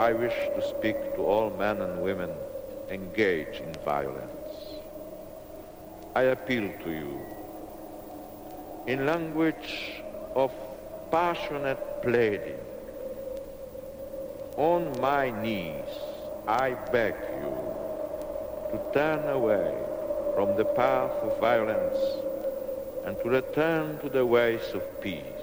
I wish to speak to all men and women engaged in violence. I appeal to you in language of passionate pleading. On my knees, I beg you to turn away from the path of violence and to return to the ways of peace.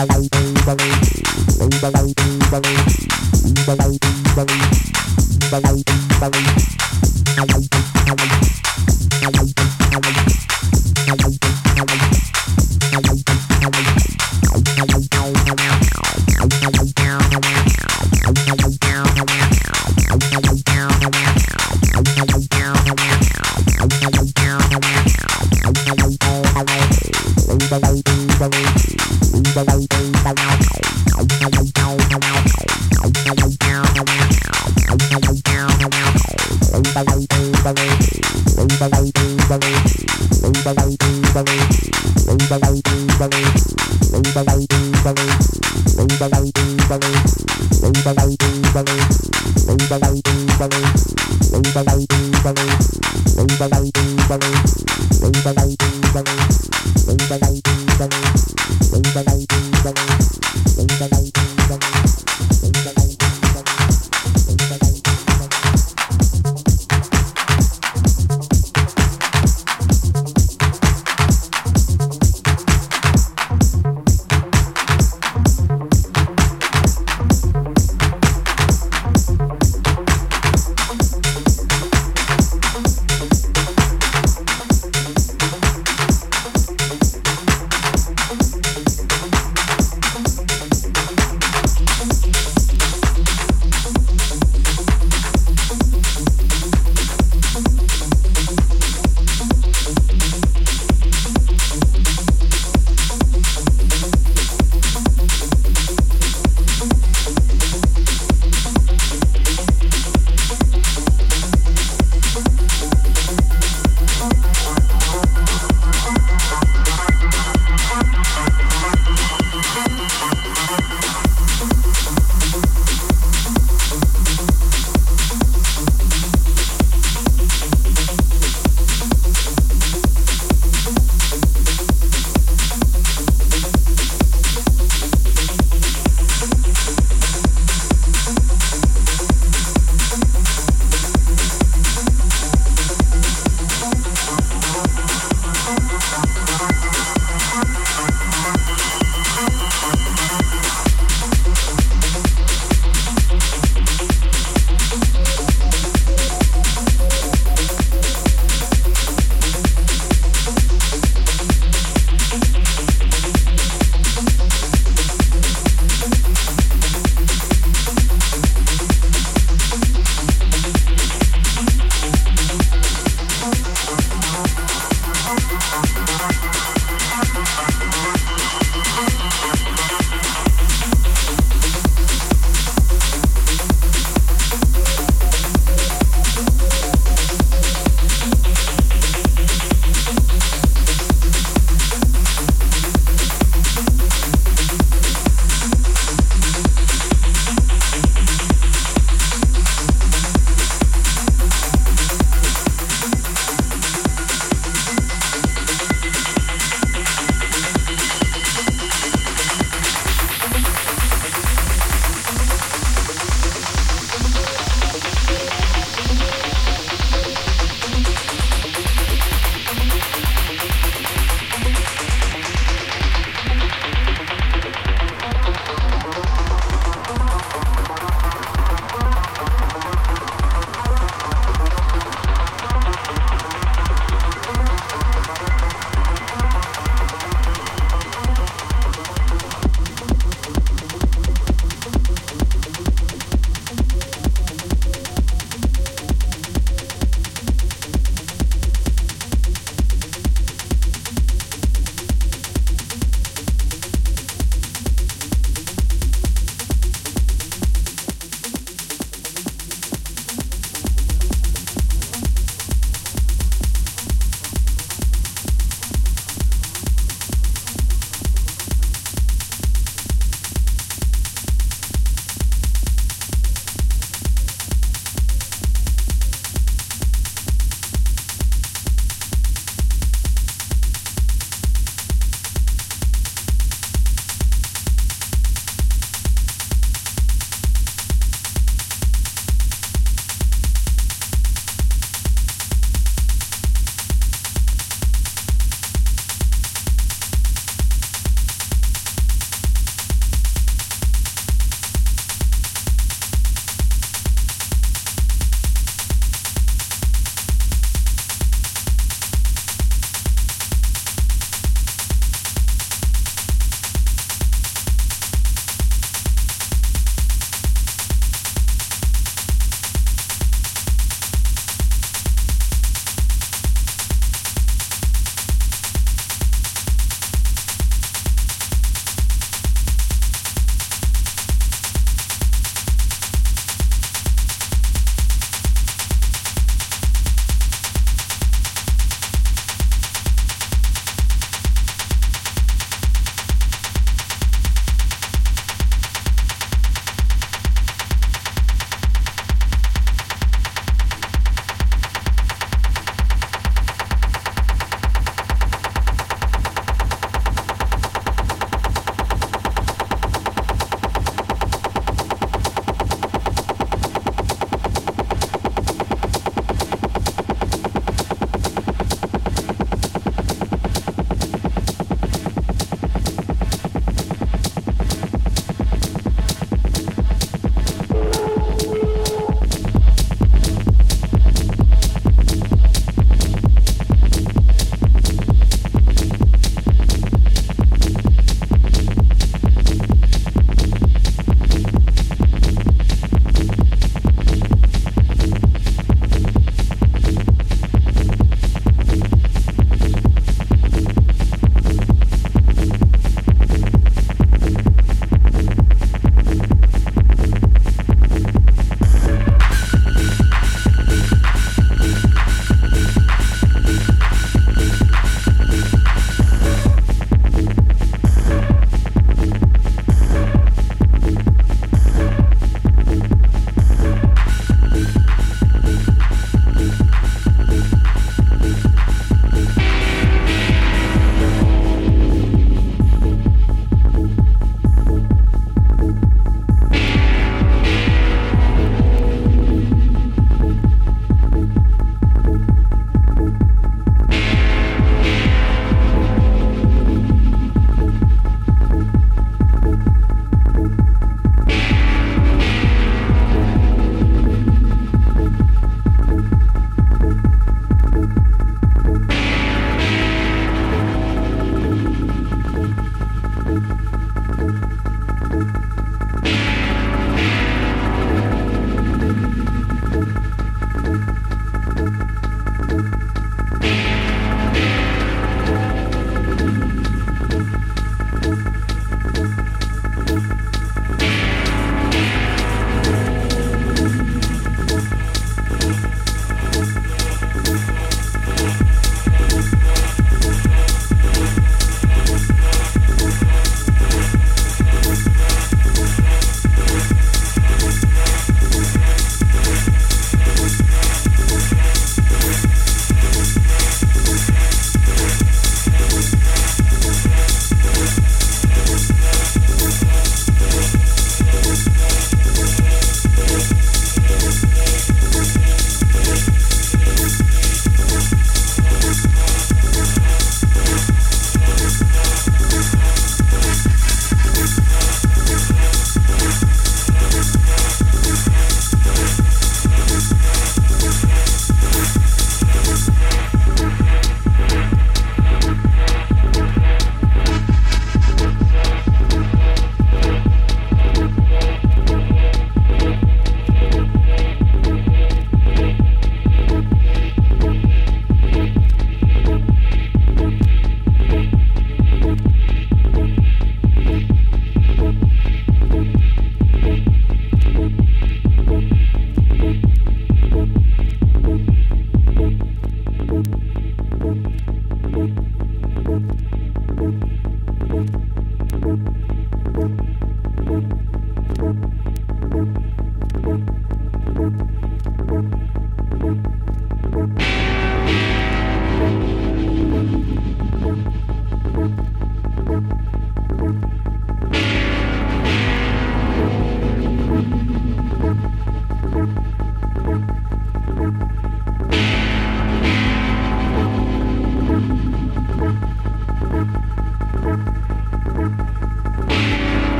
Bye. Bye. Bye-bye.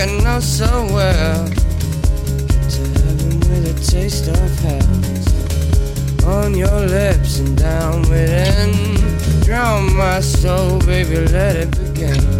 I know so well. To heaven with a taste of hell. On your lips and down within. Drown my soul, baby, let it begin.